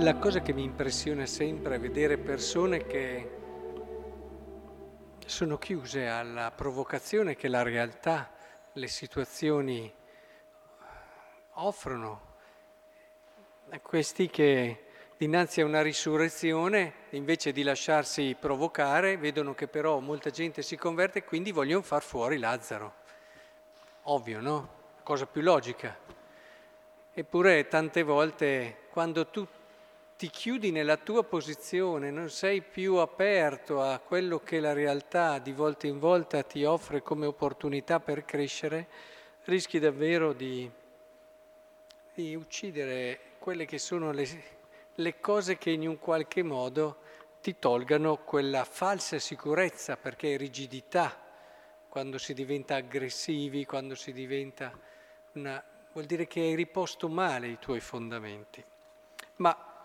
La cosa che mi impressiona sempre è vedere persone che sono chiuse alla provocazione che la realtà, le situazioni offrono. Questi che dinanzi a una risurrezione, invece di lasciarsi provocare, vedono che però molta gente si converte e quindi vogliono far fuori Lazzaro. Ovvio, no? Cosa più logica. Eppure tante volte quando tu ti chiudi nella tua posizione, non sei più aperto a quello che la realtà di volta in volta ti offre come opportunità per crescere, rischi davvero di, di uccidere quelle che sono le, le cose che in un qualche modo ti tolgano quella falsa sicurezza, perché è rigidità quando si diventa aggressivi, quando si diventa una... vuol dire che hai riposto male i tuoi fondamenti. Ma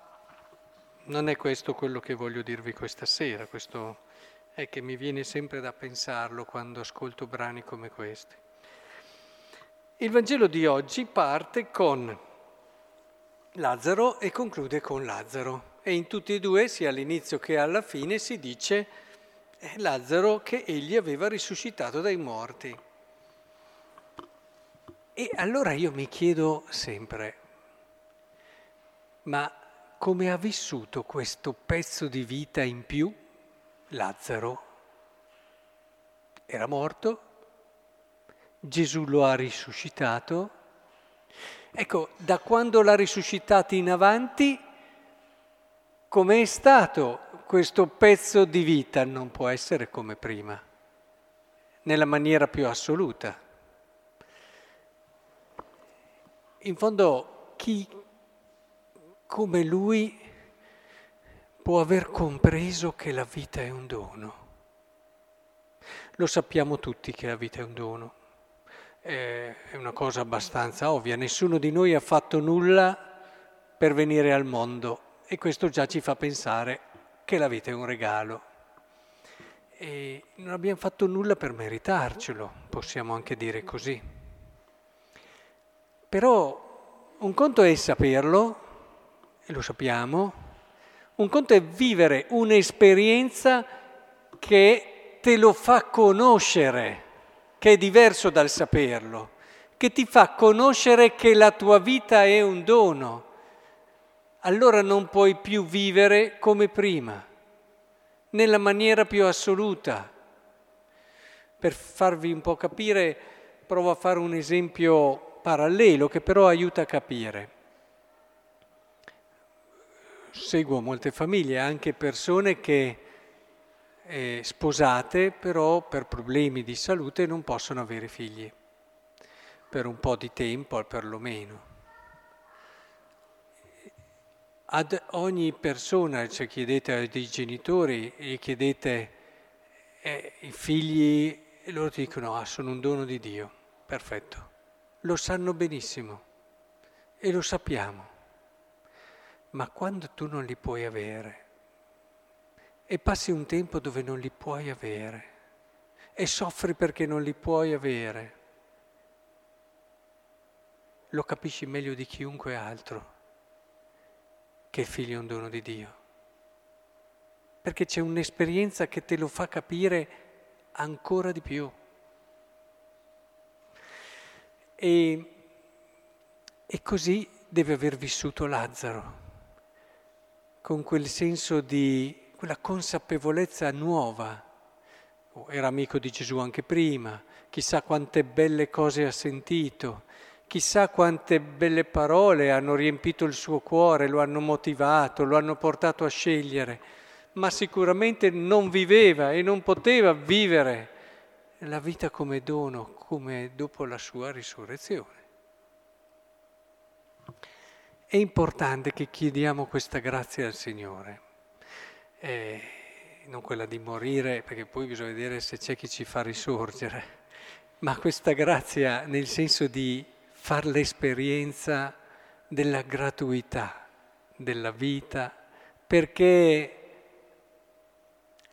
non è questo quello che voglio dirvi questa sera, questo è che mi viene sempre da pensarlo quando ascolto brani come questi. Il Vangelo di oggi parte con Lazzaro e conclude con Lazzaro e in tutti e due, sia all'inizio che alla fine, si dice Lazzaro che egli aveva risuscitato dai morti. E allora io mi chiedo sempre, ma come ha vissuto questo pezzo di vita in più Lazzaro. Era morto, Gesù lo ha risuscitato. Ecco, da quando l'ha risuscitato in avanti, com'è stato questo pezzo di vita? Non può essere come prima, nella maniera più assoluta. In fondo, chi come lui può aver compreso che la vita è un dono. Lo sappiamo tutti che la vita è un dono, è una cosa abbastanza ovvia, nessuno di noi ha fatto nulla per venire al mondo e questo già ci fa pensare che la vita è un regalo. E non abbiamo fatto nulla per meritarcelo, possiamo anche dire così. Però un conto è saperlo e lo sappiamo, un conto è vivere un'esperienza che te lo fa conoscere, che è diverso dal saperlo, che ti fa conoscere che la tua vita è un dono. Allora non puoi più vivere come prima, nella maniera più assoluta. Per farvi un po' capire, provo a fare un esempio parallelo che però aiuta a capire seguo molte famiglie, anche persone che eh, sposate però per problemi di salute non possono avere figli, per un po' di tempo perlomeno. Ad ogni persona, cioè chiedete ai genitori e chiedete eh, i figli e loro ti dicono ah sono un dono di Dio, perfetto, lo sanno benissimo e lo sappiamo ma quando tu non li puoi avere e passi un tempo dove non li puoi avere e soffri perché non li puoi avere, lo capisci meglio di chiunque altro che il figlio è un dono di Dio. Perché c'è un'esperienza che te lo fa capire ancora di più. E, e così deve aver vissuto Lazzaro con quel senso di quella consapevolezza nuova. Oh, era amico di Gesù anche prima, chissà quante belle cose ha sentito, chissà quante belle parole hanno riempito il suo cuore, lo hanno motivato, lo hanno portato a scegliere, ma sicuramente non viveva e non poteva vivere la vita come dono, come dopo la sua risurrezione. È importante che chiediamo questa grazia al Signore, eh, non quella di morire, perché poi bisogna vedere se c'è chi ci fa risorgere, ma questa grazia nel senso di fare l'esperienza della gratuità della vita, perché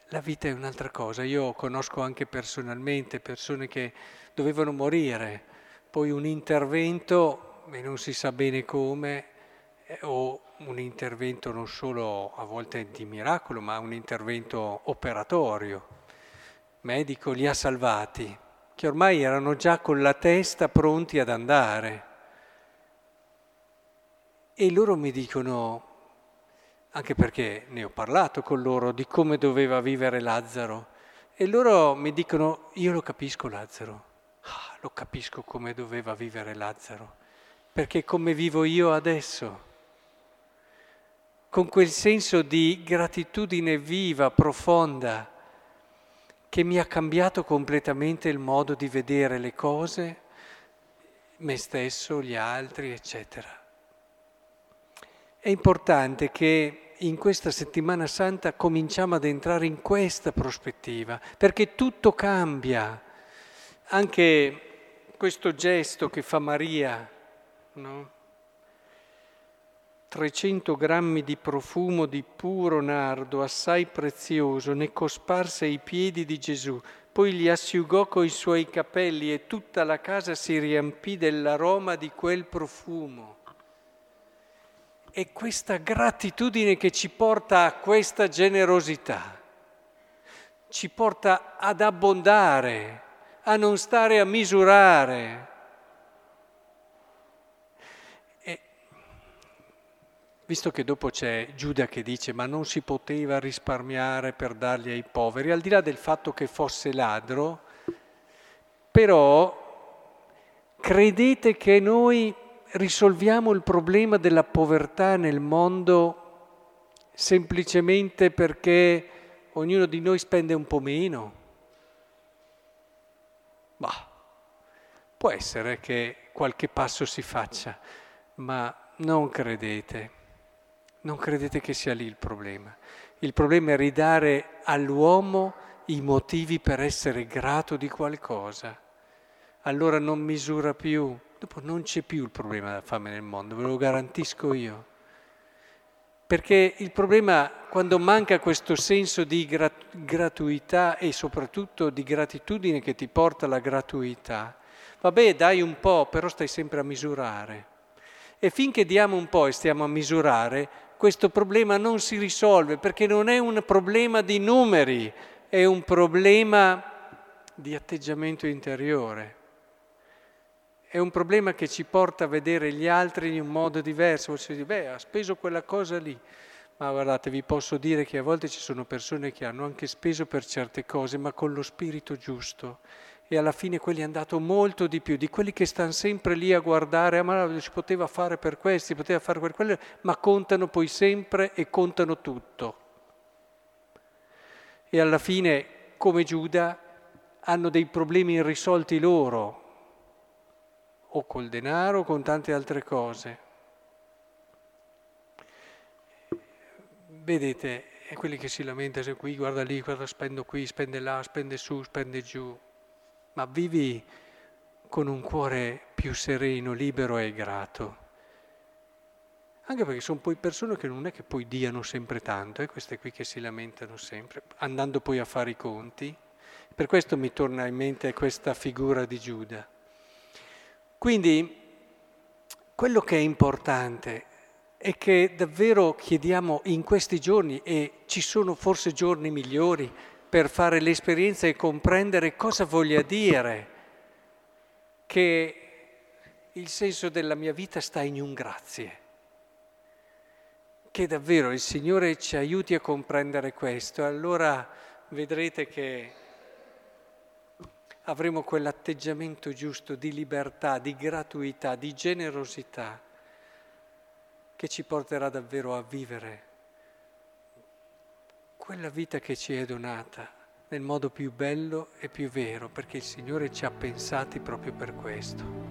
la vita è un'altra cosa. Io conosco anche personalmente persone che dovevano morire, poi un intervento, e non si sa bene come, o un intervento non solo a volte di miracolo, ma un intervento operatorio. Medico li ha salvati, che ormai erano già con la testa pronti ad andare. E loro mi dicono, anche perché ne ho parlato con loro di come doveva vivere Lazzaro, e loro mi dicono, io lo capisco Lazzaro, ah, lo capisco come doveva vivere Lazzaro, perché come vivo io adesso con quel senso di gratitudine viva, profonda, che mi ha cambiato completamente il modo di vedere le cose, me stesso, gli altri, eccetera. È importante che in questa settimana santa cominciamo ad entrare in questa prospettiva, perché tutto cambia. Anche questo gesto che fa Maria, no? 300 grammi di profumo di puro nardo assai prezioso ne cosparse i piedi di Gesù, poi li asciugò coi suoi capelli e tutta la casa si riempì dell'aroma di quel profumo. È questa gratitudine che ci porta a questa generosità, ci porta ad abbondare, a non stare a misurare, visto che dopo c'è Giuda che dice ma non si poteva risparmiare per darli ai poveri, al di là del fatto che fosse ladro, però credete che noi risolviamo il problema della povertà nel mondo semplicemente perché ognuno di noi spende un po' meno? Bah, può essere che qualche passo si faccia, ma non credete non credete che sia lì il problema. Il problema è ridare all'uomo i motivi per essere grato di qualcosa. Allora non misura più, dopo non c'è più il problema della fame nel mondo, ve lo garantisco io. Perché il problema, quando manca questo senso di gratuità e soprattutto di gratitudine che ti porta alla gratuità, vabbè dai un po', però stai sempre a misurare. E finché diamo un po' e stiamo a misurare, questo problema non si risolve perché non è un problema di numeri, è un problema di atteggiamento interiore. È un problema che ci porta a vedere gli altri in un modo diverso. Ci dice, beh, ha speso quella cosa lì. Ma guardate, vi posso dire che a volte ci sono persone che hanno anche speso per certe cose, ma con lo spirito giusto e alla fine quelli hanno dato molto di più di quelli che stanno sempre lì a guardare, ah, ma si poteva fare per questi, poteva fare per quelli, ma contano poi sempre e contano tutto. E alla fine, come Giuda, hanno dei problemi irrisolti loro, o col denaro o con tante altre cose. Vedete, è quelli che si lamentano, qui, guarda lì, guarda, spendo qui, spende là, spende su, spende giù ma vivi con un cuore più sereno, libero e grato. Anche perché sono poi persone che non è che poi diano sempre tanto, eh, queste qui che si lamentano sempre, andando poi a fare i conti. Per questo mi torna in mente questa figura di Giuda. Quindi quello che è importante è che davvero chiediamo in questi giorni, e ci sono forse giorni migliori, per fare l'esperienza e comprendere cosa voglia dire che il senso della mia vita sta in un grazie. Che davvero il Signore ci aiuti a comprendere questo, allora vedrete che avremo quell'atteggiamento giusto di libertà, di gratuità, di generosità che ci porterà davvero a vivere quella vita che ci è donata nel modo più bello e più vero, perché il Signore ci ha pensati proprio per questo.